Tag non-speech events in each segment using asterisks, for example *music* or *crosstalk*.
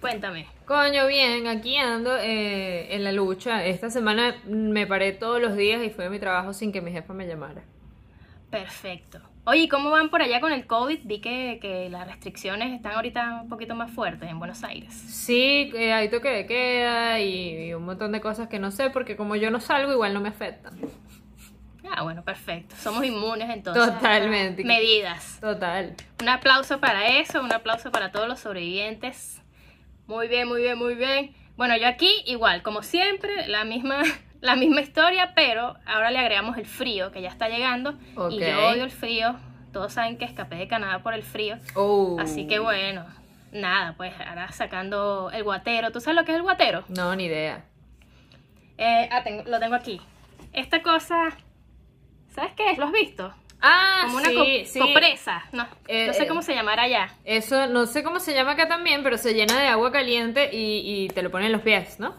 Cuéntame. Coño, bien, aquí ando eh, en la lucha. Esta semana me paré todos los días y fui a mi trabajo sin que mi jefa me llamara. Perfecto. Oye, ¿y cómo van por allá con el COVID? Vi que, que las restricciones están ahorita un poquito más fuertes en Buenos Aires. Sí, eh, hay toque de queda y, y un montón de cosas que no sé porque como yo no salgo igual no me afectan. Ah, bueno, perfecto. Somos inmunes entonces. a Totalmente. Medidas. Total. Un aplauso para eso, un aplauso para todos los sobrevivientes. Muy bien, muy bien, muy bien. Bueno, yo aquí igual, como siempre, la misma, *laughs* la misma historia, pero ahora le agregamos el frío que ya está llegando. Y yo odio el frío. Todos saben que escapé de Canadá por el frío. Oh. Así que bueno, nada, pues ahora sacando el guatero. ¿Tú sabes lo que es el guatero? No, ni idea. Eh, ah, tengo- lo tengo aquí. Esta cosa, ¿sabes qué es? ¿Lo has visto? Ah, Como una sí, co- sí. copresa. No, Eh, no sé eh, cómo se llamará allá. Eso no sé cómo se llama acá también, pero se llena de agua caliente y, y te lo ponen en los pies, ¿no?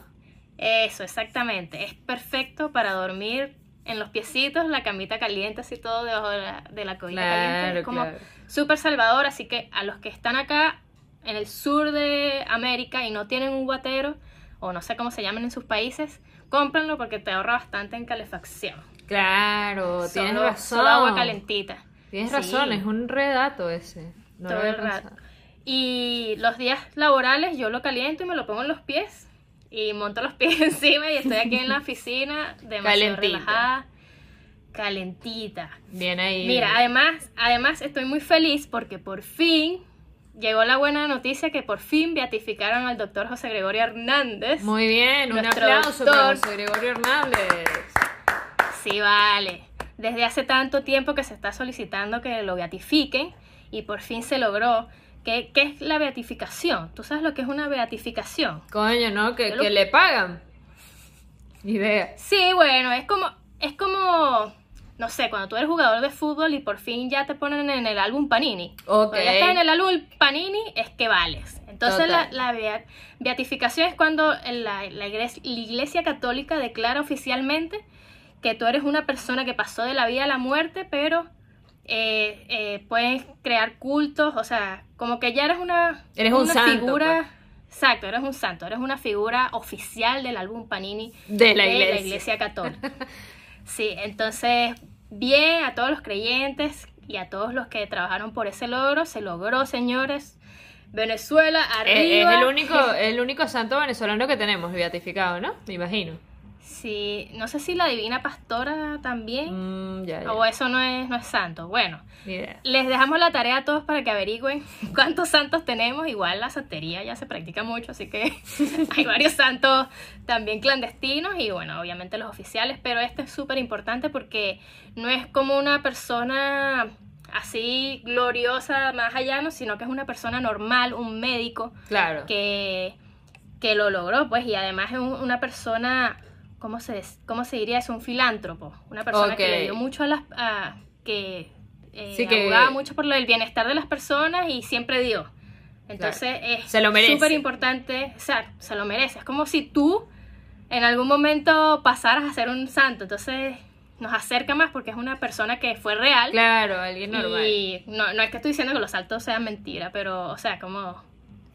Eso, exactamente. Es perfecto para dormir en los piecitos, la camita caliente, así todo debajo de la, de la cobija Claro, caliente. Es como claro. súper salvador, así que a los que están acá en el sur de América y no tienen un guatero, o no sé cómo se llaman en sus países, cómprenlo porque te ahorra bastante en calefacción. Claro, tienes Solo- razón. Solo agua calentita. Tienes Sí. razón, es un redato ese. No todo el rato. Y los días laborales yo lo caliento y me lo pongo en los pies y monto los *laughs* pies encima y estoy aquí en la oficina demasiado Calentita. relajada, calentita. Bien ahí. Mira, además, además estoy muy feliz porque por fin llegó la buena noticia que por fin beatificaron al doctor José Gregorio Hernández. Muy bien, un aplauso doctor. para José Gregorio Hernández. Sí, vale. Desde hace tanto tiempo que se está solicitando que lo beatifiquen y por fin se logró. ¿Qué, qué es la beatificación? ¿Tú sabes lo que es una beatificación? Coño, ¿no? Que, lo- que le pagan. Idea. Sí, bueno, es como, es como, no sé, cuando tú eres jugador de fútbol y por fin ya te ponen en el álbum Panini. Ok. Cuando ya estás en el álbum Panini es que vales. Entonces la, la bea- beatificación es cuando la, la iglesia, la iglesia católica declara oficialmente que tú eres una persona que pasó de la vida a la muerte, pero eh, eh, puedes crear cultos, o sea, como que ya eres una, Eres un santo, figura. pues. Exacto, eres un santo, eres una figura oficial del álbum Panini De la iglesia. iglesia católica. *laughs* Sí, entonces, bien a todos los creyentes y a todos los que trabajaron por ese logro, se logró, señores. Venezuela, Es, arriba. es el único, *laughs* el único santo venezolano que tenemos beatificado, ¿no? Me imagino. Sí, no sé si la divina pastora también, Mm, ya, ya. o eso no es, no es santo. Bueno, les dejamos la tarea a todos para que averigüen *laughs* cuántos santos tenemos. Igual la santería ya se practica mucho, así que *laughs* hay varios santos también clandestinos y bueno, obviamente los oficiales, pero este es súper importante porque no es como una persona así gloriosa más allá, ¿no? sino que es una persona normal, un médico Claro. que, que lo logró, pues, y además es un- una persona, ¿cómo se, cómo se diría? Es un filántropo, una persona que le dio mucho a las... a- que eh, Sí, que- abogaba mucho por lo del bienestar de las personas y siempre dio. Entonces es súper importante, o sea, se lo merece. Es como si tú en algún momento pasaras a ser un santo, entonces nos acerca más porque es una persona que fue real. Claro, alguien normal. Y no, no es que estoy diciendo que los saltos sean mentira, pero, o sea, como,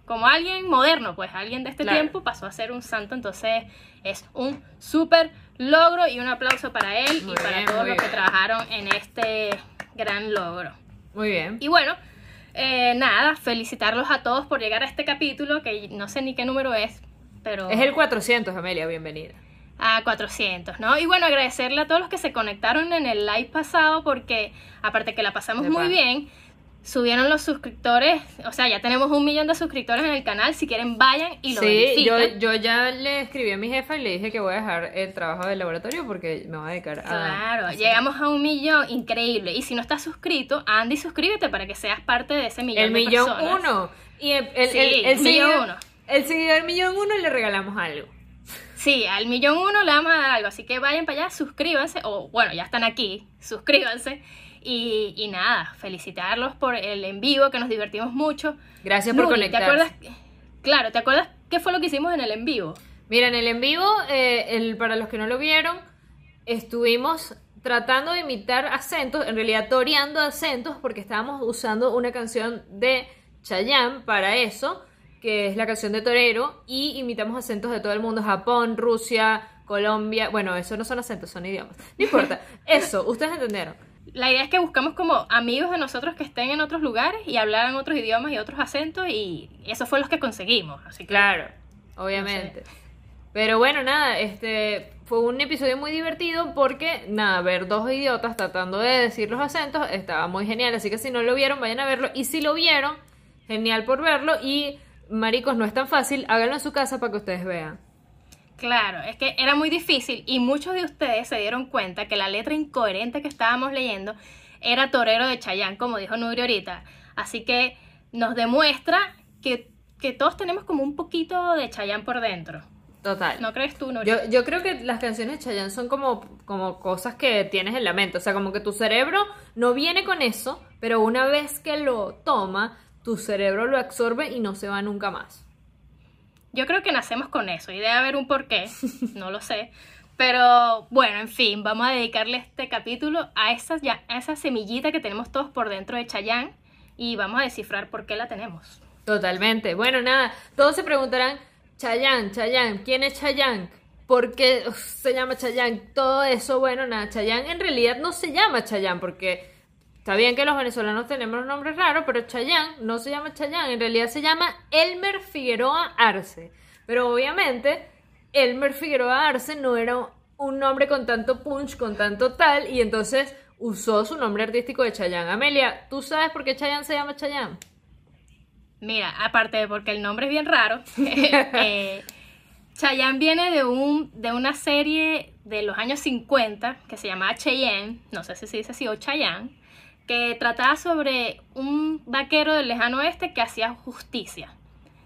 como alguien moderno, pues alguien de este Claro. tiempo pasó a ser un santo, entonces es un súper logro y un aplauso para él Muy y para bien, todos los que trabajaron en este gran logro. Muy bien. Y bueno, eh, nada, felicitarlos a todos por llegar a este capítulo, que no sé ni qué número es, pero Es el 400, Amelia, bienvenida. a 400, ¿no? Y bueno, agradecerle a todos los que se conectaron en el live pasado porque aparte que la pasamos De muy bien, subieron los suscriptores, o sea, ya tenemos un millón de suscriptores en el canal, si quieren vayan y lo Sí, yo, verifican. yo ya le escribí a mi jefa y le dije que voy a dejar el trabajo del laboratorio porque me voy a dedicar a... Claro, hacer- llegamos a un millón, increíble. Y si no estás suscrito, anda y suscríbete para que seas parte de ese millón El de millón personas. uno. Y el, el, Sí, el- el millón seguidor, uno. el seguidor millón uno le regalamos algo. Sí, al millón uno le vamos a dar algo, así que vayan para allá, suscríbanse, o bueno, ya están aquí, *laughs* suscríbanse. Y, y nada, felicitarlos por el en vivo, que nos divertimos mucho. Gracias por Nuri, conectarse. ¿Te acuerdas? Claro, ¿te acuerdas qué fue lo que hicimos en el en vivo? Mira, en el en vivo, eh, el, para los que no lo vieron, estuvimos tratando de imitar acentos, en realidad toreando acentos, porque estábamos usando una canción de Chayanne para eso, que es la canción de Torero, y imitamos acentos de todo el mundo, Japón, Rusia, Colombia, bueno, eso no son acentos, son idiomas. No importa, *laughs* eso, ustedes entendieron. La idea es que buscamos como amigos de nosotros que estén en otros lugares y hablaran otros idiomas y otros acentos y eso fue los que conseguimos. Así que, Claro, obviamente. Pero bueno, nada, este fue un episodio muy divertido porque, nada, ver dos idiotas tratando de decir los acentos estaba muy genial. Así que si no lo vieron, vayan a verlo. Y si lo vieron, genial por verlo. Y, maricos, no es tan fácil, háganlo en su casa para que ustedes vean. Claro, es que era muy difícil y muchos de ustedes se dieron cuenta que la letra incoherente que estábamos leyendo era Torero de Chayán, como dijo Nuri ahorita. Así que nos demuestra que, que todos tenemos como un poquito de Chayán por dentro. Total. ¿No crees tú, Nuri? Yo, yo creo que las canciones de Chayanne son como, como cosas que tienes en la mente. O sea, como que tu cerebro no viene con eso, pero una vez que lo toma, tu cerebro lo absorbe y no se va nunca más. Yo creo que nacemos con eso y debe haber un porqué, *laughs* no lo sé. Pero bueno, en fin, vamos a dedicarle este capítulo a esa, ya, a esa semillita que tenemos todos por dentro de Chayán y vamos a descifrar por qué la tenemos. Totalmente. Bueno, nada, todos se preguntarán, Chayanne, Chayanne, ¿quién es Chayanne? ¿Por qué uf, se llama Chayanne? Todo eso, bueno, nada, Chayanne en realidad no se llama Chayanne porque está bien que los venezolanos tenemos nombres raros, pero Chayanne no se llama Chayanne, en realidad se llama Elmer Figueroa Arce. Pero obviamente Elmer Figueroa Arce no era un nombre con tanto punch, con tanto tal, y entonces usó su nombre artístico de Chayanne. Amelia, ¿tú sabes por qué Chayanne se llama Chayanne? Mira, aparte de porque el nombre es bien raro, *laughs* *laughs* eh, Chayanne viene de, un, de una serie de los años 50 que se llamaba Cheyenne, no sé si se dice así, o Chayanne, que trataba sobre un vaquero del lejano oeste que hacía justicia.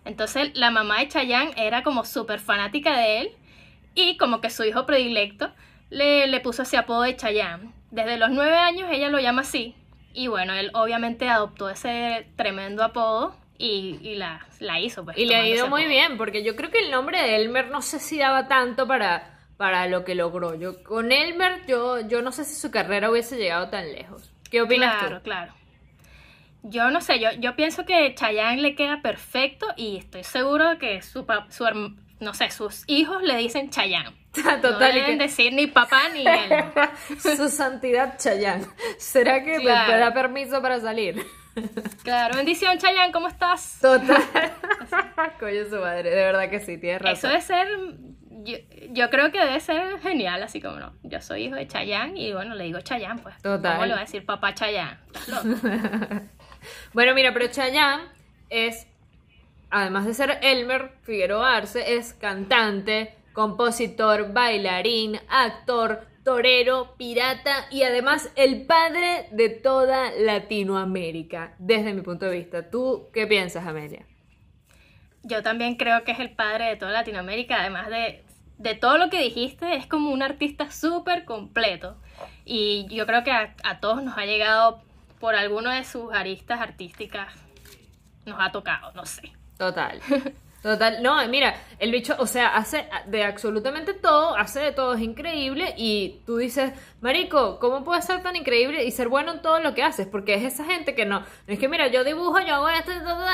Entonces la mamá de Chayanne era como súper fanática de él y como que su hijo predilecto le, le puso ese apodo de Chayanne. Desde los nueve años ella lo llama así y bueno, él obviamente adoptó ese tremendo apodo y, y la, la hizo. Pues, Y le ha ido muy bien, porque yo creo que el nombre de Elmer no sé si daba tanto para, para lo que logró. Yo con Elmer, yo, yo no sé si su carrera hubiese llegado tan lejos. ¿Qué opinas Claro, tú? claro. Yo no sé, yo, yo pienso que Chayanne le queda perfecto y estoy seguro que su, pa- su no sé, sus hijos le dicen Chayanne. *laughs* no Total, y deben que- decir ni papá ni *laughs* él. su santidad Chayanne. ¿Será que Claro. te da permiso para salir? *laughs* Claro, bendición Chayanne, ¿cómo estás? Total. Coño su madre, de verdad que sí, tienes Eso razón. debe ser, yo, yo creo que debe ser genial, así como no. Yo soy hijo de Chayanne y bueno, le digo Chayanne, pues. Total. ¿Cómo le va a decir papá loco? *laughs* Bueno, mira, pero Chayanne es, además de ser Elmer Figueroa Arce, es cantante, compositor, bailarín, actor, torero, pirata y además el padre de toda Latinoamérica, desde mi punto de vista. ¿Tú qué piensas, Amelia? Yo también creo que es el padre de toda Latinoamérica, además de, de todo lo que dijiste, es como un artista súper completo. Y yo creo que a, a todos nos ha llegado por alguno de sus aristas artísticas, nos ha tocado, no sé. Total. *laughs* Total, no, mira, el bicho, o sea, hace de absolutamente todo, hace de todo, es increíble y tú dices, Marico, ¿cómo puedes ser tan increíble y ser bueno en todo lo que haces? Porque es esa gente que no, no es que mira, yo dibujo, yo hago esto,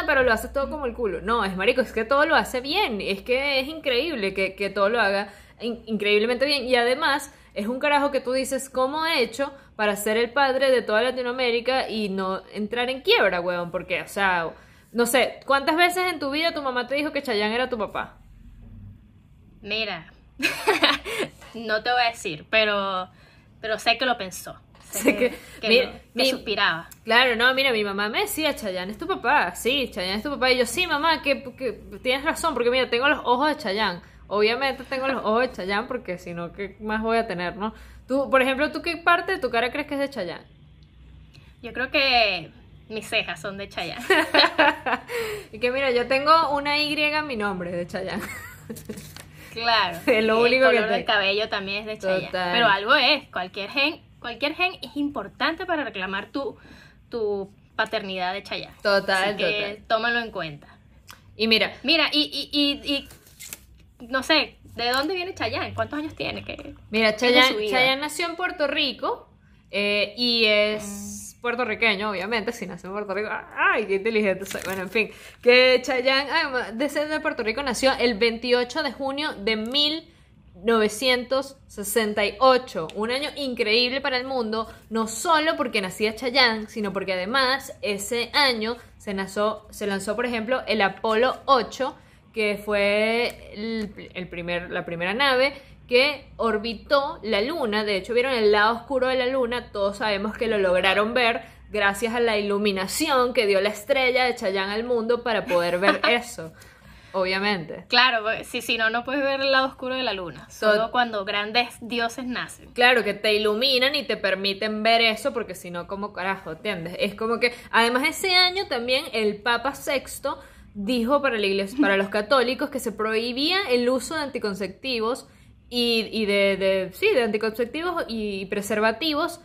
pero lo haces todo como el culo. No, es Marico, es que todo lo hace bien, es que es increíble que, que todo lo haga in- increíblemente bien y además es un carajo que tú dices, ¿cómo he hecho para ser el padre de toda Latinoamérica y no entrar en quiebra, weón? Porque, o sea... No sé, ¿cuántas veces en tu vida tu mamá te dijo que Chayanne era tu papá? Mira, *laughs* no te voy a decir, pero, pero sé que lo pensó. Sé, Sé que, que- mi- lo- que mi- suspiraba. Claro, no, mira, mi mamá me decía, Chayanne es tu papá. Sí, Chayanne es tu papá. Y yo, sí, mamá, que, que tienes razón, porque mira, tengo los ojos de Chayanne. Obviamente tengo los ojos de Chayanne, porque si no, ¿qué más voy a tener, no? Tú, por ejemplo, ¿tú qué parte de tu cara crees que es de Chayanne? Yo creo que mis cejas son de Chayanne. *laughs* Y que mira, yo tengo una Y en mi nombre de Chayanne. Claro. *laughs* Es lo único que el color del cabello también es de Chayanne. Total. Pero algo es, cualquier gen, cualquier gen es importante para reclamar tu, tu paternidad de Chayanne. Total, Así que total. tómalo en cuenta. Y mira, Mira, y, y, y, y no sé, ¿De dónde viene Chayanne? ¿Cuántos años tiene? ¿Qué, Mira? Chayanne nació en Puerto Rico eh, y es puertorriqueño, obviamente, si nació en Puerto Rico. ¡Ay, qué inteligente soy! Bueno, en fin, que Chayanne, además de ser de Puerto Rico, nació el 28 de junio de 1968. Un año increíble para el mundo, no solo porque nacía Chayanne, sino porque además ese año se lanzó, se lanzó por ejemplo, el Apolo 8, que fue el primer, la primera nave que orbitó la luna. De hecho, vieron el lado oscuro de la luna. Todos sabemos que lo lograron ver gracias a la iluminación que dio la estrella de Chayanne al mundo para poder ver *laughs* eso. Obviamente. Claro, si, si no, no puedes ver el lado oscuro de la luna. Solo Tot- cuando grandes dioses nacen. Claro, que te iluminan y te permiten ver eso, porque si no, ¿cómo carajo? ¿Entiendes? Es como que, además, ese año también el Papa Sexto dijo para la iglesia, para los católicos, que se prohibía el uso de anticonceptivos y, de, sí, de anticonceptivos y preservativos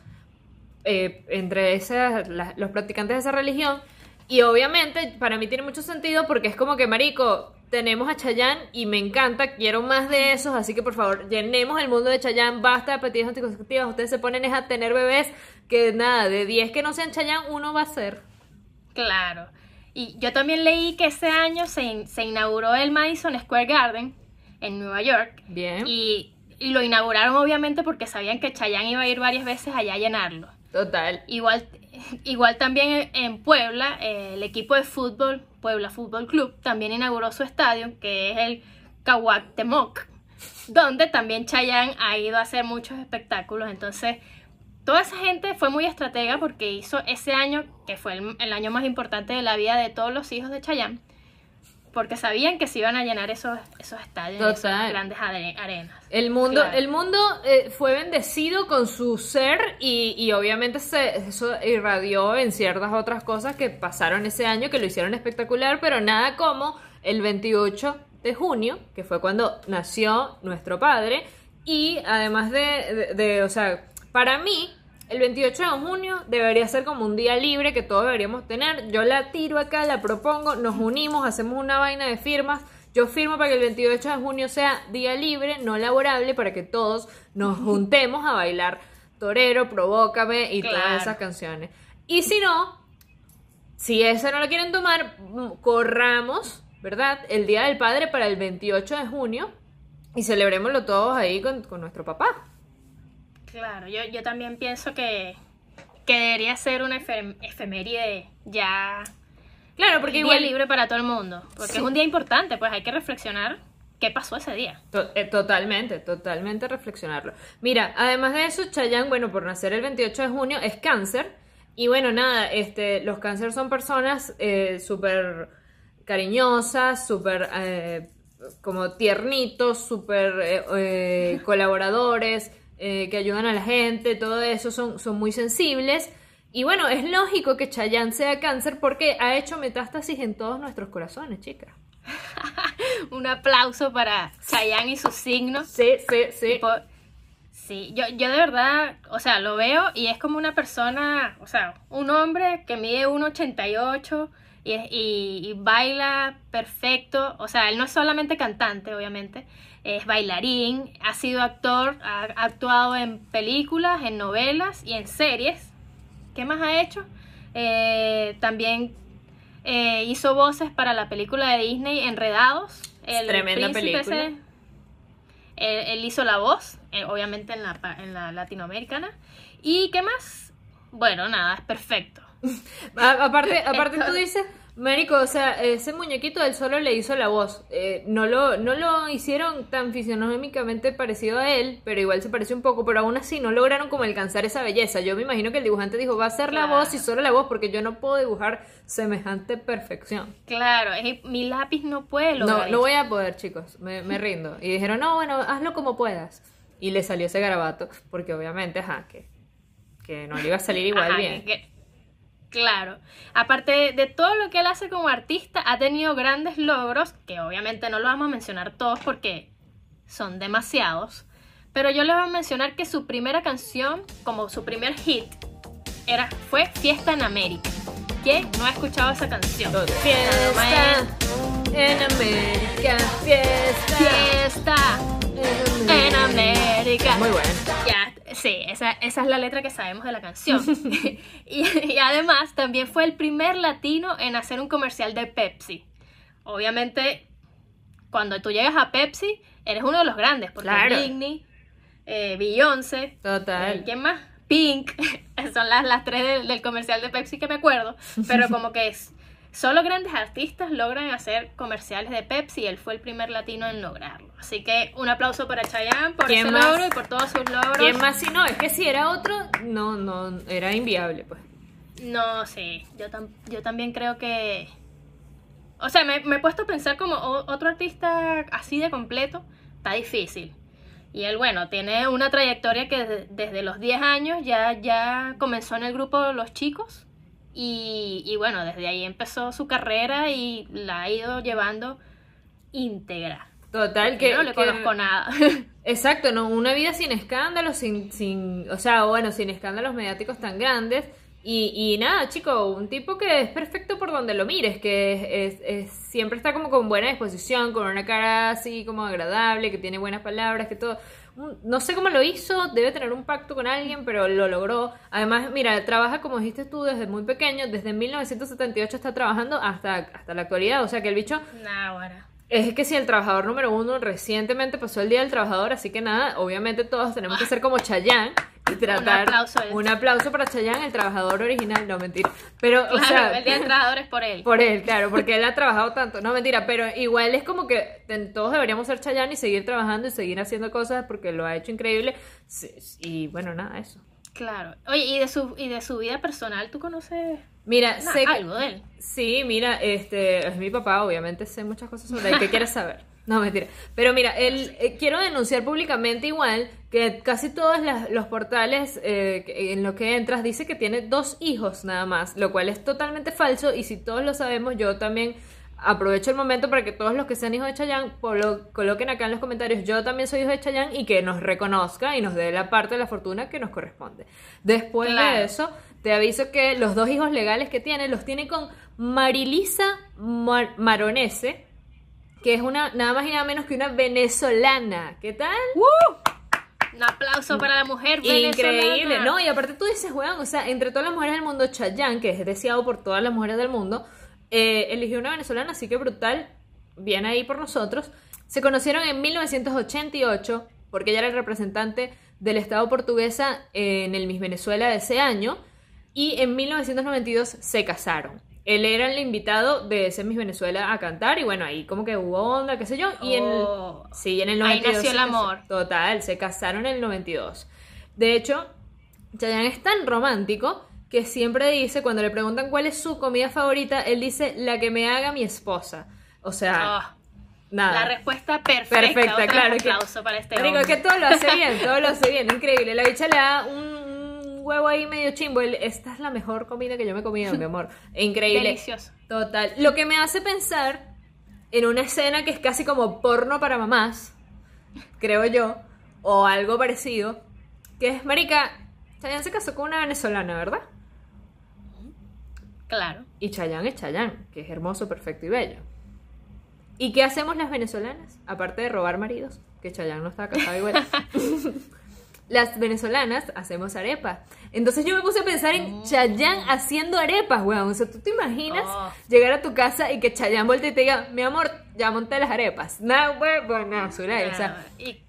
eh, entre esas, la- los practicantes de esa religión. Y obviamente para mí tiene mucho sentido porque es como que, marico, tenemos a Chayanne y me encanta, quiero más de esos, así que por favor, llenemos el mundo de Chayanne, basta de pastillas anticonceptivas, ustedes se ponen a tener bebés, que nada, de 10 que no sean Chayanne, uno va a ser. Claro. Y yo también leí que ese año se, se inauguró el Madison Square Garden en Nueva York. Bien. Y, y lo inauguraron obviamente porque sabían que Chayanne iba a ir varias veces allá a llenarlo. Total. Igual, igual también en- Puebla, eh, el equipo de fútbol, Puebla Fútbol Club, también inauguró su estadio, que es el Caguatemoc, donde también Chayanne ha ido a hacer muchos espectáculos. Entonces, toda esa gente fue muy estratega porque hizo ese año, que fue el, el año más importante de la vida de todos los hijos de Chayanne, porque sabían que se iban a llenar esos, esos estadios, esas grandes are- arenas. El mundo, Claro. el mundo eh, fue bendecido con su ser y, y obviamente se, eso irradió en ciertas otras cosas que pasaron ese año que lo hicieron espectacular, pero nada como el 28 de junio, que fue cuando nació nuestro padre, y además de, de- de, o sea, para mí, el 28 de junio debería ser como un día libre que todos deberíamos tener. Yo la tiro acá, la propongo, nos unimos, hacemos una vaina de firmas. Yo firmo para que el 28 de junio sea día libre, no laborable, para que todos nos *laughs* juntemos a bailar Torero, Provócame y todas esas canciones. Y si no, si esa no la quieren tomar, corramos, ¿verdad? El Día del Padre para el 28 de junio y celebrémoslo todos ahí con, con nuestro papá. Claro, yo, yo también pienso que, que debería ser una efe- efeméride ya Claro, porque igual... libre para todo el mundo, porque Sí. es un día importante, pues hay que reflexionar qué pasó ese día. Eh, Totalmente, totalmente reflexionarlo. Mira, además de eso, Chayanne, bueno, por nacer el 28 de junio, es cáncer. Y bueno, nada, este, los cáncer son personas eh, súper cariñosas, súper eh, como tiernitos, súper eh, colaboradores, eh, que ayudan a la gente, todo eso, son, son muy sensibles. Y bueno, es lógico que Chayanne sea cáncer porque ha hecho metástasis en todos nuestros corazones, chicas. *laughs* Un aplauso para Chayanne y sus signos. Sí, sí, sí. Tipo, sí, yo, yo de verdad, o sea, lo veo y es como una persona, o sea, un hombre que mide 1,88 y, y, y baila perfecto. O sea, él no es solamente cantante, obviamente, es bailarín, ha sido actor, ha actuado en películas, en novelas y en series. ¿Qué más ha hecho? Eh, también eh, hizo voces para la película de Disney Enredados. El Tremenda película. ese- él, él hizo la voz, eh, obviamente en la, en la latinoamericana. ¿Y qué más? Bueno, nada, es perfecto. A- aparte, *laughs* aparte tú dices, Marico, o sea, ese muñequito él solo le hizo la voz. Eh, no, lo, no lo hicieron tan fisionómicamente parecido a él, pero igual se parece un poco, pero aún así no lograron como alcanzar esa belleza. Yo me imagino que el dibujante dijo, va a ser la Claro. voz y solo la voz, porque yo no puedo dibujar semejante perfección. Claro, es- mi lápiz no puede No, lograr no voy a poder, chicos, me, me rindo. Y dijeron, no, bueno, hazlo como puedas. Y le salió ese garabato, porque obviamente, ajá, que, que no le iba a salir igual Ajá, bien. que- claro. Aparte de, todo lo que él hace como artista, ha tenido grandes logros, que obviamente no lo vamos a mencionar todos porque son demasiados. Pero yo les voy a mencionar que su primera canción, como su primer hit, era, fue Fiesta en América. ¿Quién no ha escuchado esa canción? Todo. Fiesta en América, fiesta. Fiesta Marica. Muy bueno. Ya, sí, esa, esa es la letra que sabemos de la canción. *laughs* *laughs* y, y además también fue el primer latino en hacer un comercial de Pepsi. Obviamente, cuando tú llegas a Pepsi, eres uno de los grandes, porque Claro. Britney, eh, Beyoncé, Total. eh, ¿quién más? Pink, *laughs* son las, las tres del, del comercial de Pepsi que me acuerdo, pero como que es, solo grandes artistas logran hacer comerciales de Pepsi y él fue el primer latino en lograrlo. Así que un aplauso para Chayanne por ¿Quién ese más? logro y por todos sus logros. ¿Quién más si no? Es que si era otro, no, no, era inviable, pues. No, sí, yo, tam- yo también creo que... O sea, me, me he puesto a pensar como otro artista así de completo, está difícil. Y él, bueno, tiene una trayectoria que de- desde los 10 años ya, ya comenzó en el grupo Los Chicos. Y, y bueno, desde ahí empezó su carrera y la ha ido llevando íntegra. Total, Que que... no le que- conozco nada. *laughs* Exacto, no, una vida sin escándalos, sin, sin, o sea, bueno, sin escándalos mediáticos tan grandes. Y, y nada, chico, un tipo que es perfecto por donde lo mires, que es, es- es- siempre está como con buena disposición, con una cara así como agradable, que tiene buenas palabras, que todo. No sé cómo lo hizo, debe tener un pacto con alguien, pero lo logró. Además, mira, trabaja como dijiste tú desde muy pequeño, desde 1978 está trabajando hasta, hasta la actualidad, o sea que el bicho Nah, bueno. Es que si el trabajador número uno recientemente pasó el Día del Trabajador, así que nada, obviamente todos tenemos que ser como Chayanne y tratar... aplauso, eh. un aplauso para Chayanne, el trabajador original, no mentira. Pero, o Claro, sea, el Día del Trabajador es por él. por él, claro, porque él ha trabajado tanto, no mentira, pero igual es como que todos deberíamos ser Chayanne y seguir trabajando y seguir haciendo cosas porque lo ha hecho increíble. Y bueno, nada, eso. Claro. Oye, ¿y de su, y de su vida personal tú conoces Mira, sé que- algo de él? Sí, mira, este es mi papá, obviamente sé muchas cosas sobre él. ¿Qué *laughs* quieres saber? No, mentira. Pero mira, él, eh, quiero denunciar públicamente igual que casi todos las- los portales eh, en los que entras dice que tiene dos hijos nada más, lo cual es totalmente falso y si todos lo sabemos, yo también aprovecho el momento para que todos los que sean hijos de Chayanne coloquen acá en los comentarios yo también soy hijo de Chayanne y que nos reconozca y nos dé la parte de la fortuna que nos corresponde. Después Claro. de eso, te aviso que los dos hijos legales que tiene los tiene con Marilisa Mar- Maronese, que es una nada más y nada menos que una venezolana. ¿Qué tal? Un aplauso para la mujer Increíble, venezolana. ¿no? Y aparte tú dices, weón, o sea, entre todas las mujeres del mundo, Chayanne, que es deseado por todas las mujeres del mundo, eh, eligió una venezolana, así que brutal, bien ahí por nosotros. Se conocieron en 1988, porque ella era el representante del Estado portuguesa en el Miss Venezuela de ese año, y en 1992 se casaron. Él era el invitado de ese Miss Venezuela a cantar, y bueno, ahí como que hubo onda, qué sé yo, y en Oh. Sí, en el Ahí 92. nació el amor. Total, se casaron en el 92. De hecho, Chayanne es tan romántico que siempre dice, cuando le preguntan cuál es su comida favorita, él dice, la que me haga mi esposa. O sea, Ah, nada. La respuesta perfecta. Perfecta, Otro claro. que- aplauso para este hombre. que todo lo hace bien, todo lo hace bien, increíble. La bicha le da un, un huevo ahí medio chimbo. Esta es la mejor comida que yo me he comido, mi amor. *laughs* Increíble. Delicioso. Total. Lo que me hace pensar en una escena que es casi como porno para mamás, creo yo, o algo parecido, que es, marica, Chayanne se casó con una venezolana, ¿verdad? Claro. Y Chayanne es Chayanne, que es hermoso, perfecto y bello. ¿Y qué hacemos las venezolanas? Aparte de robar maridos, que Chayanne no estaba casado igual. *laughs* las venezolanas hacemos arepas. Entonces yo me puse a pensar en Chayanne haciendo arepas, weón. O sea, ¿tú te imaginas Oh. llegar a tu casa y que Chayanne voltee y te diga, mi amor, ya monté las arepas? No, weón, bueno, Zulay, o sea, y,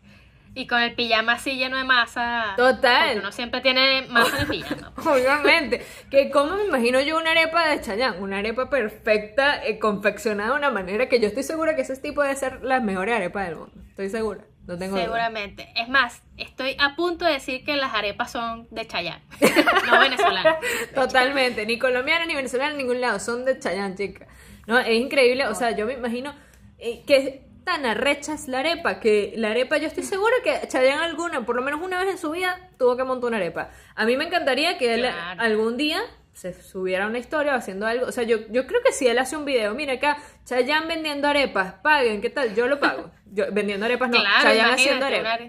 y con el pijama así lleno de masa. Total. Porque uno siempre tiene masa en el pijama. *laughs* Obviamente. Que cómo me imagino yo una arepa de Chayanne, una arepa perfecta, eh, confeccionada de una manera que yo estoy segura que ese tipo debe ser las mejores arepas del mundo. Estoy segura. No tengo duda. Seguramente. Es más, estoy a punto de decir que las arepas son de Chayanne, *laughs* no venezolanas. *laughs* Totalmente. Ni colombiana, ni venezolana, en ningún lado. Son de Chayanne, chica. No, es increíble. O sea, yo me imagino eh, que tan arrecha es la arepa, que la arepa yo estoy segura que Chayanne alguna, por lo menos una vez en su vida, tuvo que montar una arepa. A mí me encantaría que él Claro. algún día se subiera una historia haciendo algo. O sea, yo, yo creo que si él hace un video, mira acá, Chayanne vendiendo arepas, paguen, ¿qué tal? Yo lo pago. *laughs* Yo, vendiendo arepas no, Claro, Chayanne haciendo arepas.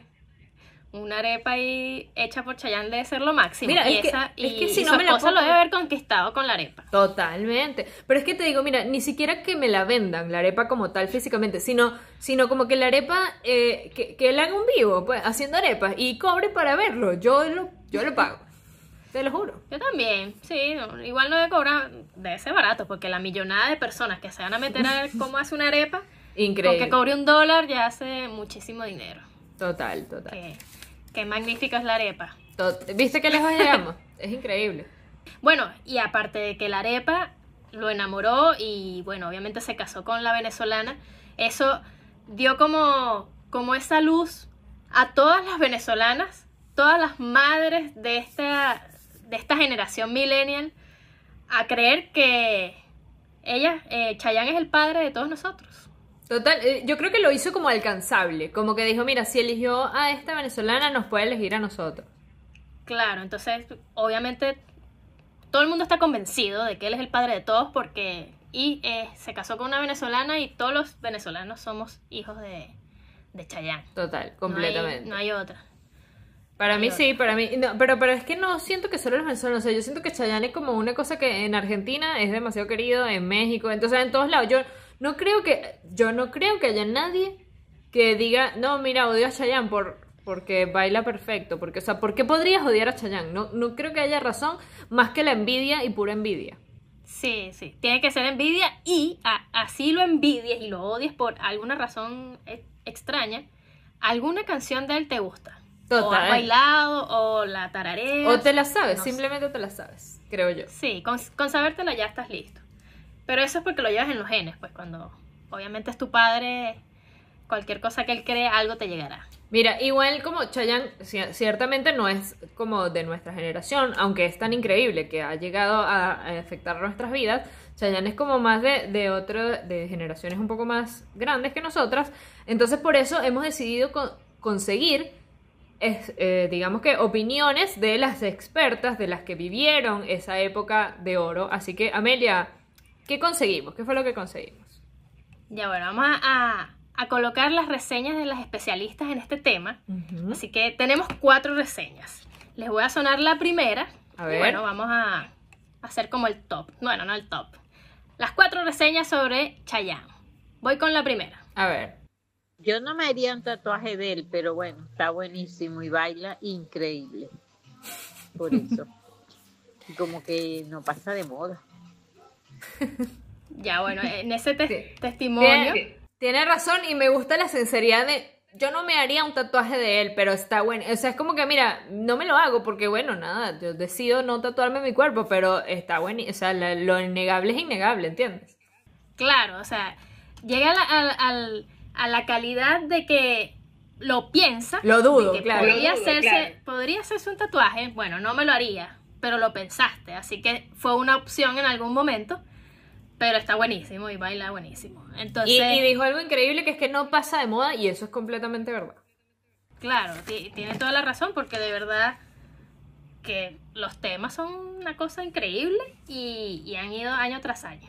Una arepa ahí hecha por Chayanne debe ser lo máximo. Mira, y es que- esa, es que si y no su me la puedo lo debe haber conquistado con la arepa. Totalmente. Pero es que te digo, mira, ni siquiera que me la vendan, la arepa como tal físicamente, sino, sino como que la arepa, eh, que, que él haga un vivo, pues, haciendo arepas y cobre para verlo. Yo lo, yo lo pago. Te lo juro. Yo también, sí, no, igual no debe cobrar, debe ser barato, porque la millonada de personas que se van a meter a ver cómo hace una arepa, Increíble. que cobre un dólar ya hace muchísimo dinero. Total, total. Qué magnífica es la arepa. ¿Viste que lejos llegamos? *laughs* es increíble. Bueno, y aparte de que la arepa lo enamoró y bueno, obviamente se casó con la venezolana, eso dio como, como esa luz a todas las venezolanas, todas las madres de esta, de esta generación millennial, a creer que ella, eh, Chayanne es el padre de todos nosotros. Total, eh, yo creo que lo hizo como alcanzable, como que dijo, mira, si eligió a esta venezolana, nos puede elegir a nosotros. Claro, entonces obviamente todo el mundo está convencido de que él es el padre de todos porque y eh, se casó con una venezolana y todos los venezolanos somos hijos de, de Chayanne. Total, No hay- completamente. No hay, otra. Para mí sí, para mí. no, pero, pero es que no siento que solo los venezolanos. O sea, yo siento que Chayanne es como una cosa que en Argentina es demasiado querido, en México, entonces en todos lados. Yo no creo que. Yo no creo que haya nadie que diga, no, mira, odio a Chayanne por, porque baila perfecto. Porque, o sea, ¿por qué podrías odiar a Chayanne? No, no creo que haya razón más que la envidia y pura envidia. Sí, sí. Tiene que ser envidia y a- así lo envidies y lo odies por alguna razón e- extraña. Alguna canción de él te gusta. O has bailado o la tarareas. O te la sabes, no sé. simplemente te la sabes, creo yo. Sí, con, con sabértela ya estás listo. Pero eso es porque lo llevas en los genes, pues cuando obviamente es tu padre, cualquier cosa que él cree, algo te llegará. Mira, igual como Chayanne ci- ciertamente no es como de nuestra generación, aunque es tan increíble que ha llegado a, afectar nuestras vidas, Chayanne es como más de, de otro, de generaciones un poco más grandes que nosotras, entonces por eso hemos decidido con- conseguir, es, eh, digamos que opiniones de las expertas, de las que vivieron esa época de oro, así que Amelia, ¿qué conseguimos? ¿Qué fue lo que conseguimos? Ya bueno, vamos a, a- a colocar las reseñas de las especialistas en este tema. Así que tenemos cuatro reseñas. Les voy a sonar la primera. A y ver. bueno, vamos a hacer como el top. Bueno, no el top. Las cuatro reseñas sobre Chayanne. Voy con la primera. A ver. Yo no me haría un tatuaje de él, pero bueno, está buenísimo y baila increíble. Por eso. *laughs* Y como que no pasa de moda. Ya bueno, en ese te- Sí. testimonio. Tiene, tiene razón y me gusta la sinceridad de yo no me haría un tatuaje de él, pero está bueno. O sea, es como que mira, no me lo hago porque bueno, nada, yo decido no tatuarme mi cuerpo, pero está bueno. O sea, la- lo innegable es innegable, ¿entiendes? Claro, o sea, llega a la, al- al- a la calidad de que lo piensa. Lo dudo, de que claro. Podría, Lo dudo, hacerse, claro. podría hacerse un tatuaje. Bueno, no me lo haría, pero lo pensaste. Así que fue una opción en algún momento. Pero está buenísimo y baila buenísimo. Entonces, Y, y dijo algo increíble que es que no pasa de moda y eso es completamente verdad. claro, ti- tiene toda la razón porque de verdad que los temas son una cosa increíble y, y han ido año tras año.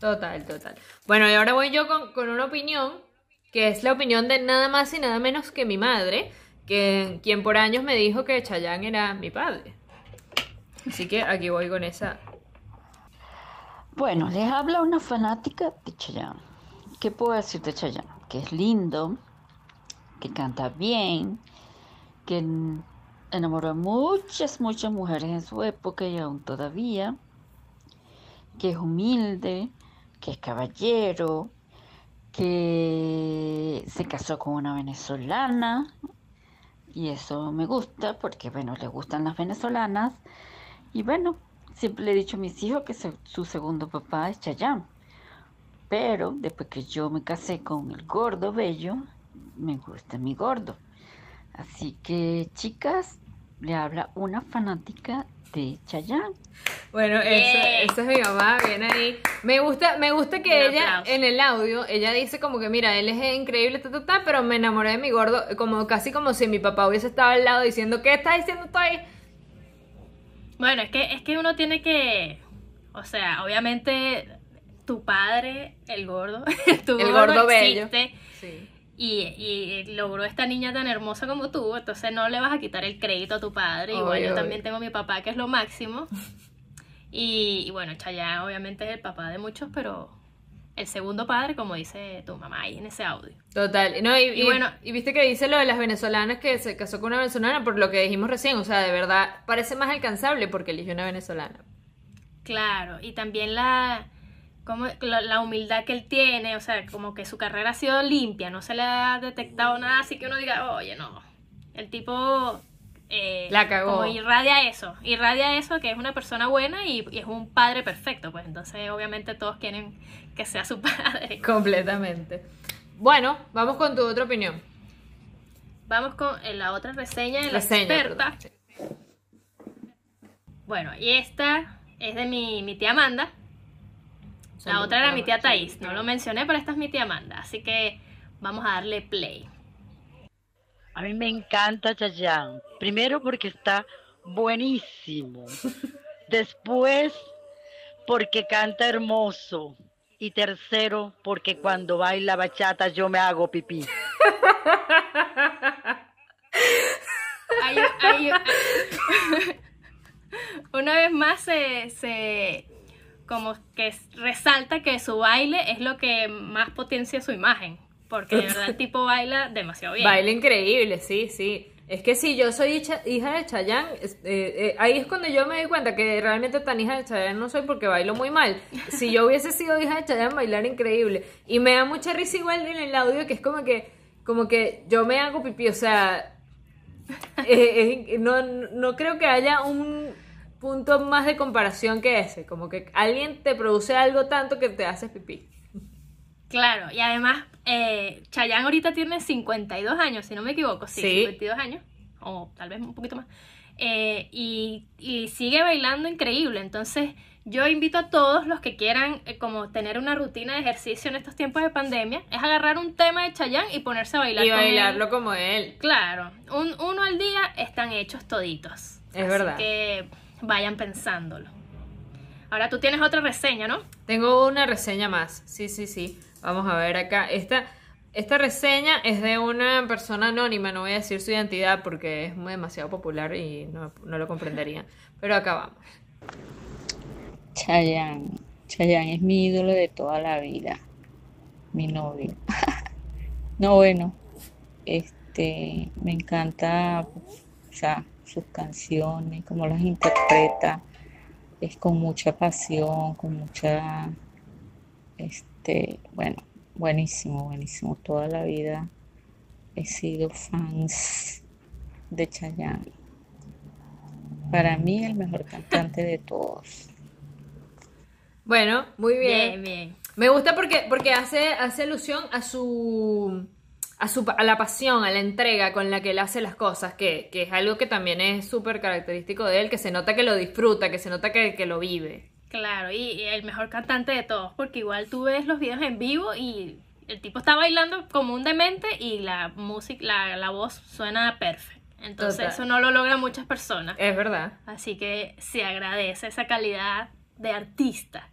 Total, total. Bueno, y ahora voy yo con, con una opinión, que es la opinión de nada más y nada menos que mi madre, que, quien por años me dijo que Chayanne era mi padre. Así que aquí voy con esa. Bueno, les habla una fanática de Chayanne. ¿Qué puedo decir de Chayanne? Que es lindo, que canta bien, que en- enamoró a muchas, muchas mujeres en su época y aún todavía, que es humilde, que es caballero, que se casó con una venezolana y eso me gusta porque, bueno, le gustan las venezolanas y bueno, siempre le he dicho a mis hijos que se- su segundo papá es Chayanne. Pero después que yo me casé con el gordo bello, me gusta mi gordo. Así que, chicas, le habla una fanática de Chayanne. Bueno, Bien. esa, esa es mi mamá, viene ahí. Me gusta, me gusta que Un ella aplauso. en el audio, ella dice como que mira, él es increíble, ta, ta, ta, pero me enamoré de mi gordo, como casi como si mi papá hubiese estado al lado diciendo, ¿qué estás diciendo tú ahí? Bueno, es que, es que uno tiene que, o sea, obviamente tu padre, el gordo, *laughs* tu El gordo, gordo bello. existe Sí. y, y logró esta niña tan hermosa como tú, entonces no le vas a quitar el crédito a tu padre. Igual Obvio, yo también tengo a mi papá, que es lo máximo. Y, y bueno, Chayanne obviamente es el papá de muchos, pero el segundo padre, como dice tu mamá ahí en ese audio. Total. No, y, Y y- bueno- y viste que dice lo de las venezolanas que se casó con una venezolana por lo que dijimos recién. O sea, de verdad parece más alcanzable porque eligió una venezolana. Claro, y también la, como, la, la humildad que él tiene, o sea, como que su carrera ha sido limpia, no se le ha detectado nada, así que uno diga, oye, no, el tipo... eh, La cagó. Como irradia eso, irradia eso, que es una persona buena y, y es un padre perfecto, pues entonces obviamente todos quieren que sea su *laughs* padre. Completamente. Bueno, vamos con tu otra opinión. Vamos con eh, la otra reseña de la Reseña, experta. perdón, sí. Bueno, y esta es de mi, mi tía Amanda. La otra era mi tía. Thais, no lo mencioné, pero esta es mi tía Amanda, así que vamos a darle play. A mí me encanta Chayanne. Primero porque está buenísimo. *laughs* Después porque canta hermoso. Y tercero porque cuando baila bachata yo me hago pipí. *laughs* Una vez más se, se- como que resalta que su baile es lo que más potencia su imagen, porque de verdad el *laughs* tipo baila demasiado bien. Baile increíble, sí, sí. Es que si yo soy hicha- hija de Chayanne, eh, eh, ahí es cuando yo me di cuenta que realmente tan hija de Chayanne no soy porque bailo muy mal. Si yo hubiese sido hija de Chayanne, bailar increíble. Y me da mucha risa igual en el audio que es como que, como que yo me hago pipí, o sea, *laughs* eh, no, no creo que haya un punto más de comparación que ese. Como que alguien te produce algo tanto que te haces pipí. Claro, y además eh, Chayanne ahorita tiene 52 años, si no me equivoco, sí, Sí. 52 años, o tal vez un poquito más, eh, y, y sigue bailando increíble, entonces yo invito a todos los que quieran eh, como tener una rutina de ejercicio en estos tiempos de pandemia, es agarrar un tema de Chayanne y ponerse a bailar Y con él. bailarlo como él. Claro, un, uno al día están hechos toditos. Es Así verdad. que vayan pensándolo. Ahora tú tienes otra reseña, ¿no? Tengo una reseña más. Sí, sí, sí. Vamos a ver acá. Esta, esta reseña es de una persona anónima. No voy a decir su identidad porque es muy demasiado popular y no, no lo comprendería. Pero acá vamos. Chayanne. Chayanne es mi ídolo de toda la vida. Mi novio. *laughs* No, bueno, este, me encanta, o sea, sus canciones, cómo las interpreta. Es con mucha pasión, con mucha, este, bueno, buenísimo, buenísimo. Toda la vida he sido fans de Chayanne. Para mí el mejor cantante de todos. Bueno, muy bien. Bien, bien. Me gusta porque, porque hace, hace alusión a su, a su a la pasión, a la entrega con la que él hace las cosas, que, que es algo que también es súper característico de él, que se nota que lo disfruta, que se nota que, que lo vive. Claro, y, y el mejor cantante de todos, porque igual tú ves los videos en vivo y el tipo está bailando como un demente y la música, la, la voz suena perfecta. Entonces Total. eso no lo logran muchas personas. Es verdad. Así que se agradece esa calidad de artista.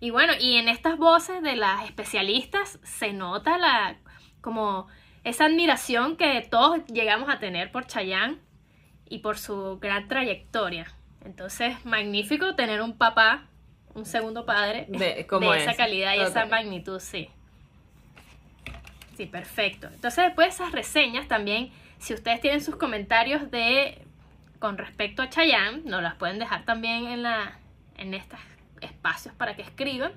Y bueno, y en estas voces de las especialistas se nota la como esa admiración que todos llegamos a tener por Chayanne y por su gran trayectoria. Entonces, magnífico tener un papá, un segundo padre De- como esa calidad y esa magnitud, sí. Sí, perfecto. Entonces, después de esas reseñas también, si ustedes tienen sus comentarios de con respecto a Chayanne, nos las pueden dejar también en la en estos espacios para que escriban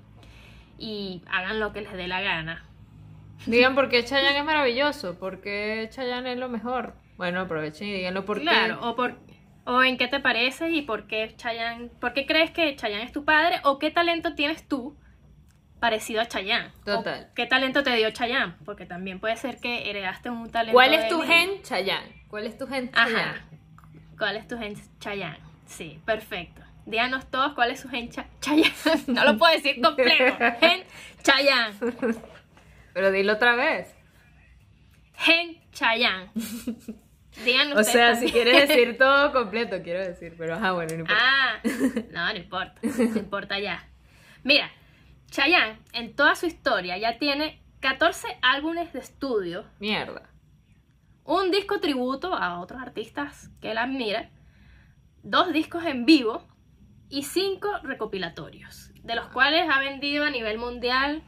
y hagan lo que les dé la gana. Digan por qué Chayanne es maravilloso, por qué Chayanne es lo mejor. Bueno, aprovechen y díganlo por Claro, qué. o por o en qué te parece y por qué Chayanne, por qué crees que Chayanne es tu padre o qué talento tienes tú parecido a Chayanne. Total. O qué talento te dio Chayanne, porque también puede ser que heredaste un talento ¿Cuál es tu gen Chayanne? ¿Cuál es tu gen Chayanne? Ajá. ¿Cuál es tu gen Chayanne? Sí, perfecto. Díganos todos cuál es su gen Cha- Chayanne. *laughs* No lo puedo decir completo. Gen Chayanne. *laughs* Pero dilo otra vez. Gen Chayanne. *laughs* Díganos O sea, también. si quieres decir *laughs* todo completo, quiero decir. Pero ajá, bueno, no importa. Ah, *laughs* no, no importa. No importa ya. Mira, Chayanne en toda su historia ya tiene 14 álbumes de estudio, Mierda. un disco tributo a otros artistas que él admira, dos discos en vivo y cinco recopilatorios, de los cuales ha vendido a nivel mundial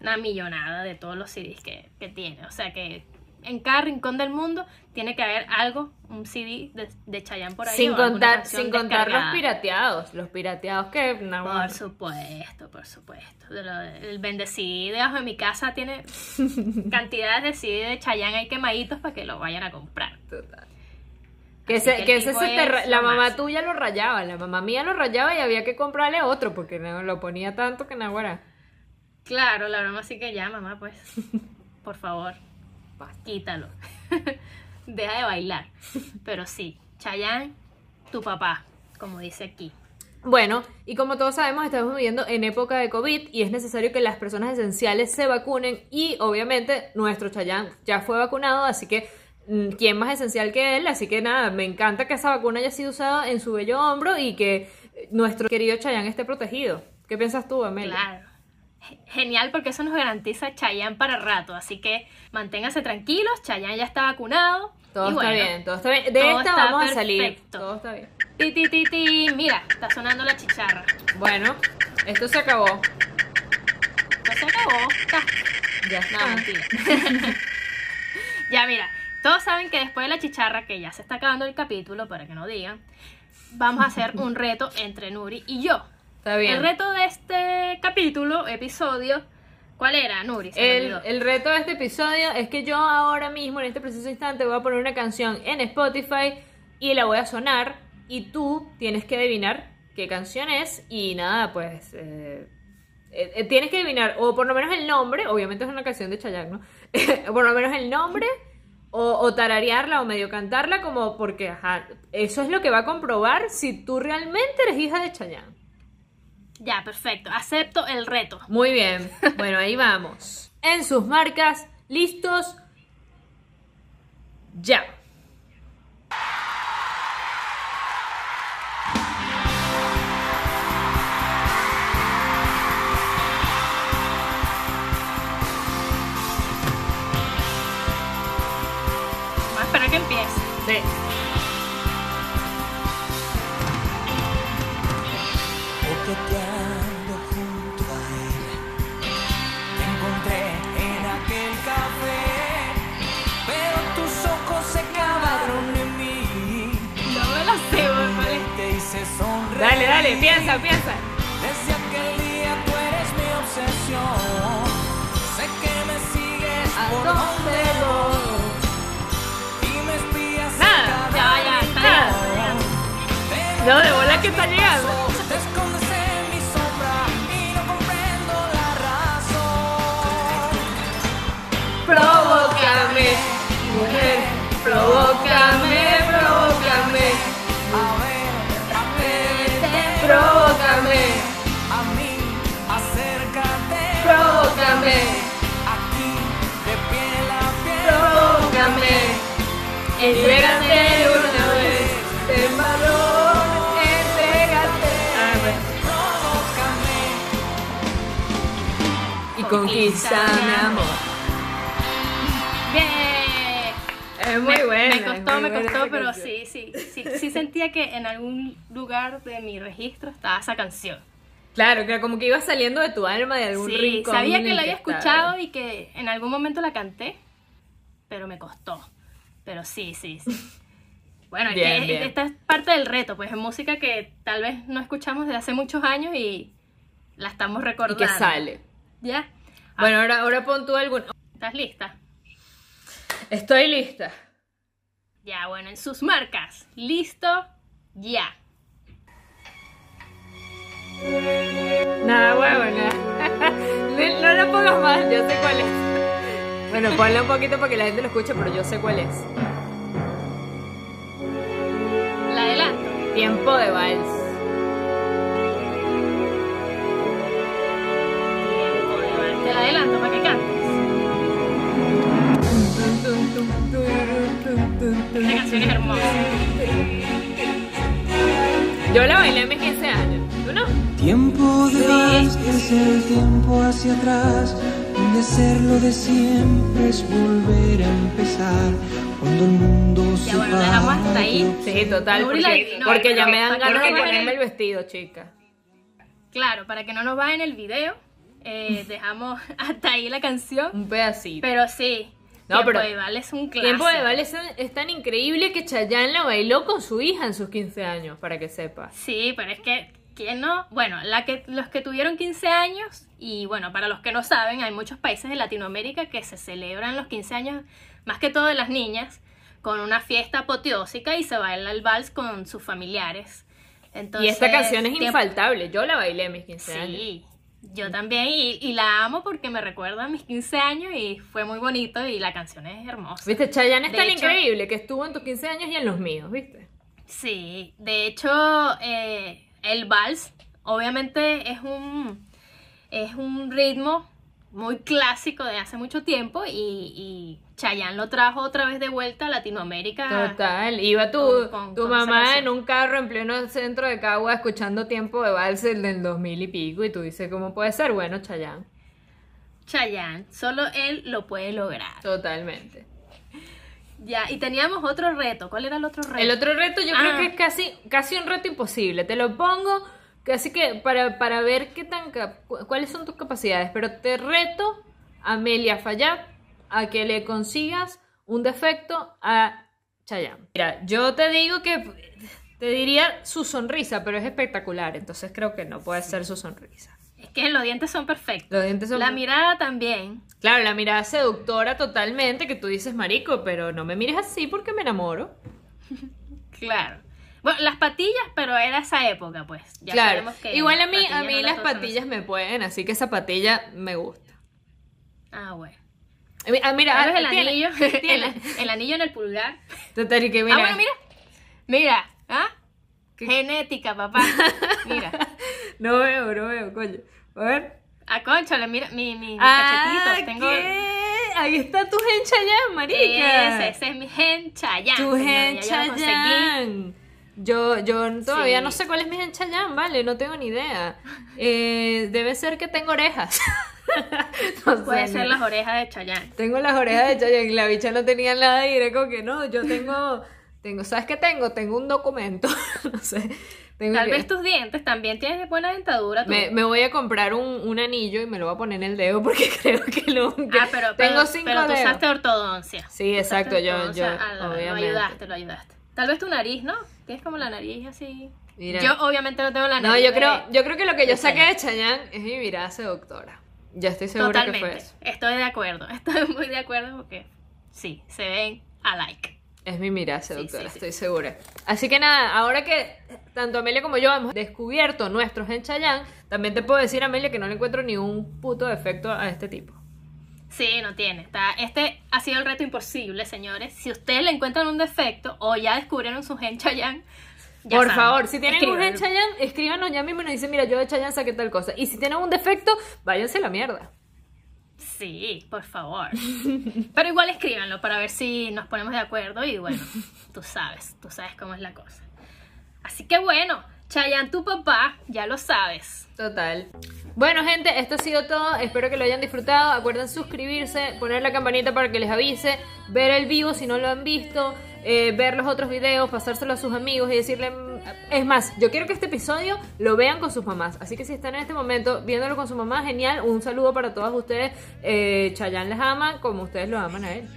una millonada de todos los CDs que, que tiene. O sea que en cada rincón del mundo tiene que haber algo, un CD de, de Chayanne por ahí. Sin contar, sin contar los pirateados. Los pirateados que. no, Por supuesto, por supuesto. El vendecid debajo de mi casa tiene *laughs* cantidades de CD de Chayanne ahí quemaditos para que lo vayan a comprar. Total. Que ese, que que ese se te la mamá máximo. tuya lo rayaba, la mamá mía lo rayaba y había que comprarle otro porque no lo ponía tanto que naguará. Claro, la broma sí que ya, mamá, pues. *laughs* Por favor, quítalo. *laughs* Deja de bailar. Pero sí, Chayanne, tu papá, como dice aquí. Bueno, y como todos sabemos, estamos viviendo en época de COVID y es necesario que las personas esenciales se vacunen y obviamente nuestro Chayán ya fue vacunado, así que mm, ¿quién más esencial que él? Así que nada, me encanta que esa vacuna haya sido usada en su bello hombro y que nuestro querido Chayán esté protegido. ¿Qué piensas tú, Amelia? Claro. Ge- Genial porque eso nos garantiza Chayanne para rato. Así que manténganse tranquilos, Chayanne ya está vacunado. Todo y está bien, todo está bien. De esta vamos a salir. perfecto. Todo está bien. Ti, ti, ti, ti. Mira, está sonando la chicharra. Bueno, esto se acabó. No se acabó. Ya está. No, mentira. *laughs* ya, mira, todos saben que después de la chicharra, que ya se está acabando el capítulo, para que no digan, vamos a hacer un reto entre Nuri y yo. Está bien. El reto de este capítulo, episodio, ¿cuál era, Nuri? El, reto de este episodio es que yo ahora mismo, en este preciso instante, voy a poner una canción en Spotify y la voy a sonar y tú tienes que adivinar qué canción es y nada, pues eh, eh, eh, tienes que adivinar o por lo menos el nombre, obviamente es una canción de Chayanne, ¿no? *laughs* por lo menos el nombre o, o tararearla o medio cantarla como porque, ajá, eso es lo que va a comprobar si tú realmente eres hija de Chayanne. Ya, perfecto. Acepto el reto. Muy bien. Bueno, ahí vamos. En sus marcas, listos. Ya. Entrégate una vez. Valor, entrégate. Provócame, Y conquístame, amor. Bien. Es muy me, buena. Me costó, me buena costó, pero sí, sí, sí, sí sentía que en algún lugar de mi registro estaba esa canción. Claro, que como que iba saliendo de tu alma de algún Sí, rincón. sabía que la había escuchado y que en algún momento la canté, pero me costó. Pero sí, sí, sí. *laughs* Bueno, Bien, esta es parte del reto, pues es música que tal vez no escuchamos desde hace muchos años y la estamos Y recordando. que sale. ¿Ya? Ah, Bueno, ahora, ahora pon tú algún. ¿Estás lista? Estoy lista. Ya, bueno, en sus marcas. Listo, ya. Nada, huevona. *laughs* No, no lo pongas más, yo sé cuál es. Bueno, ponle un poquito para que la gente lo escuche, pero yo sé cuál es. La adelanto. Tiempo de vals. Tiempo de vals. Te la adelanto para que cantes. Esta canción es hermosa. Yo la bailé a mis 15 años. ¿Tú no? Tiempo de vals es el tiempo hacia atrás, donde de ser lo de siempre es volver a empezar. Cuando el mundo se Ya bueno, dejamos hasta ahí. Sí, total, porque, ya me dan ganas de ponerme el vestido, chica. Claro, para que no nos va en el video, eh, *laughs* dejamos *laughs* hasta ahí la canción. Un pedacito. Pero sí, No, Tiempo pero- de Vals es un clásico. Tiempo de Vals es, es tan increíble que Chayanne la bailó con su hija en sus 15 años, para que sepas. Sí, pero es que, ¿quién no? Bueno, la que, los que tuvieron 15 años, y bueno, para los que no saben, hay muchos países de Latinoamérica que se celebran los 15 años, más que todo de las niñas, con una fiesta apoteósica y se baila el vals con sus familiares. Entonces, y esta canción es tiempo- infaltable. Yo la bailé en mis 15 años. Sí, yo también, y, y la amo porque me recuerda a mis 15 años y fue muy bonito y la canción es hermosa. Viste, Chayanne es De tan hecho- increíble que estuvo en tus 15 años y en los míos, ¿viste? Sí, de hecho, eh, el vals obviamente es un, es un ritmo muy clásico de hace mucho tiempo y, y Chayanne lo trajo otra vez de vuelta a Latinoamérica. Total. Iba tu, Con- con- tu con mamá en un carro en pleno centro de Cagua escuchando tiempo de vals el del 2000 y pico y tú dices, ¿cómo puede ser? Bueno, Chayanne. Chayanne, solo él lo puede lograr. Totalmente. Ya, y teníamos otro reto. ¿Cuál era el otro reto? El otro reto yo Ah. creo que es casi, casi un reto imposible. Te lo pongo casi que para, para ver qué tan cu- cuáles son tus capacidades. Pero te reto, Amelia Fayad, a que le consigas un defecto a Chayanne. Mira, yo te digo que te diría su sonrisa, pero es espectacular. Entonces creo que no puede ser su sonrisa. Es que los dientes son perfectos. Los dientes son... La mirada también. Claro, la mirada seductora totalmente, que tú dices, marico, pero no me mires así porque me enamoro. *laughs* Claro. Bueno, las patillas, pero era esa época, pues. Ya claro. sabemos que Igual a mí, a mí las patillas me pueden, así que esa patilla me gusta. Ah, bueno. A mí- ah, mira, el ah, tiene- anillo, *laughs* *laughs* tiene. el, el anillo en el pulgar. Total, y que mira. Ah, bueno, mira. Mira, ¿ah? Genética, papá. Mira. *laughs* No veo, no veo, coño. A ver. A conchale, mira, mi, mi, mis Ah. Tengo. ¿qué? Ahí está tu gen Chayanne, marica. Ese, ese es mi gen Chayanne. tu gen ya yo. Yo, todavía Sí. no sé cuál es mi gen Chayanne, vale, no tengo ni idea. Eh, debe ser que tengo orejas. *laughs* No Puede sé, ser las orejas de Chayanne. Tengo las orejas de Chayanne y la bicha no tenía nada y era como que no, yo tengo, tengo, ¿sabes qué tengo? Tengo un documento, *laughs* no sé. Tengo Tal que- vez tus dientes también tienes buena dentadura. me, me voy a comprar un, un anillo y me lo voy a poner en el dedo porque *laughs* creo que lo Ah, pero, tengo pero, cinco pero tú dedos. usaste ortodoncia. Sí, exacto, Usaste yo, yo, ortodoncia, ah, obviamente. Lo ayudaste, lo ayudaste. Tal vez tu nariz, ¿no? Tienes como la nariz así. Mira. Yo obviamente no tengo la No, nariz. yo de- creo, yo creo que lo que yo saqué de Chayanne es mi mirada seductora. Ya estoy segura que fue Totalmente. eso. Estoy de acuerdo. *laughs* Estoy muy de acuerdo porque sí, se ven alike. Es mi mirada seductora, sí, sí. estoy segura. Así que nada, ahora que tanto Amelia como yo hemos descubierto nuestros en Chayanne, también te puedo decir, Amelia, que no le encuentro ni un puto defecto a este tipo. Sí, no tiene. Está, este ha sido el reto imposible, señores. Si ustedes le encuentran un defecto o ya descubrieron su gen Chayanne, ya Por saben, favor, si tienen un en escríbanlo. Chayanne, escríbanos ya mismo y nos dicen, mira, yo de Chayanne saqué tal cosa. Y si tienen un defecto, váyanse a la mierda. Sí, por favor. *laughs* Pero igual escríbanlo para ver si nos ponemos de acuerdo y bueno, tú sabes, tú sabes cómo es la cosa. Así que bueno, Chayanne, tu papá, ya lo sabes. Total. Bueno, gente, esto ha sido todo. Espero que lo hayan disfrutado. Acuerden suscribirse, poner la campanita para que les avise, ver el vivo si no lo han visto, eh, ver los otros videos, pasárselo a sus amigos y decirle. Es más, yo quiero que este episodio lo vean con sus mamás. Así que si están en este momento viéndolo con su mamá, genial. Un saludo para todas ustedes. Eh, les ama como ustedes lo aman a él.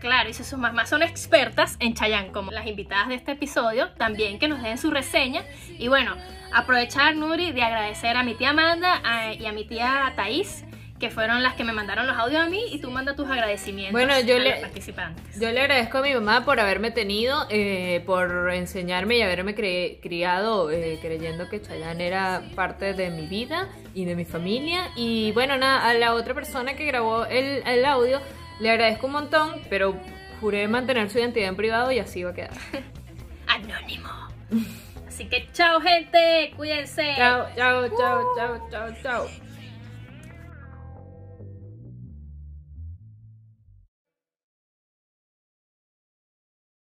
Claro, y si sus mamás son expertas en Chayanne, como las invitadas de este episodio, también que nos den su reseña. Y bueno, aprovechar, Nuri, de agradecer a mi tía Amanda y a mi tía Thais, que fueron las que me mandaron los audios a mí, y tú manda tus agradecimientos Bueno, yo a le- los participantes. Yo le agradezco a mi mamá por haberme tenido, eh, por enseñarme y haberme cre- criado eh, creyendo que Chayanne era parte de mi vida y de mi familia. Y bueno, nada, a la otra persona que grabó el, el audio le agradezco un montón, pero juré mantener su identidad en privado y así va a quedar. *laughs* Anónimo. Así que chao, gente, cuídense. Chao, chao, chao, chao, chao, chao.